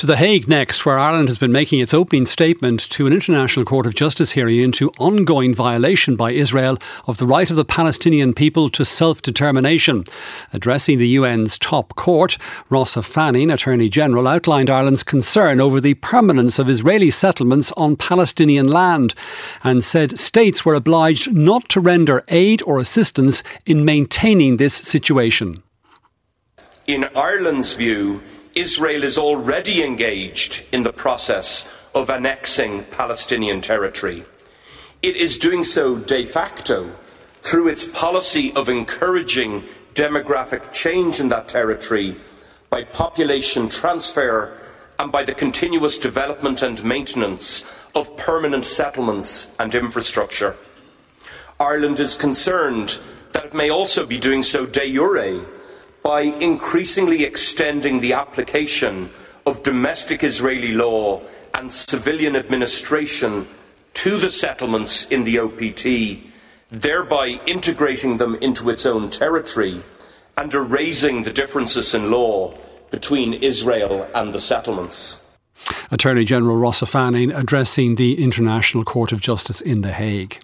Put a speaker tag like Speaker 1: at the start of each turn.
Speaker 1: To The Hague next, where Ireland has been making its opening statement to an International Court of Justice hearing into ongoing violation by Israel of the right of the Palestinian people to self determination. Addressing the UN's top court, Rossa Fanning, Attorney General, outlined Ireland's concern over the permanence of Israeli settlements on Palestinian land and said states were obliged not to render aid or assistance in maintaining this situation.
Speaker 2: In Ireland's view, Israel is already engaged in the process of annexing Palestinian territory. It is doing so de facto through its policy of encouraging demographic change in that territory by population transfer and by the continuous development and maintenance of permanent settlements and infrastructure. Ireland is concerned that it may also be doing so de jure by increasingly extending the application of domestic Israeli law and civilian administration to the settlements in the OPT, thereby integrating them into its own territory and erasing the differences in law between Israel and the settlements.
Speaker 1: Attorney General Rossa Fanning addressing the International Court of Justice in The Hague.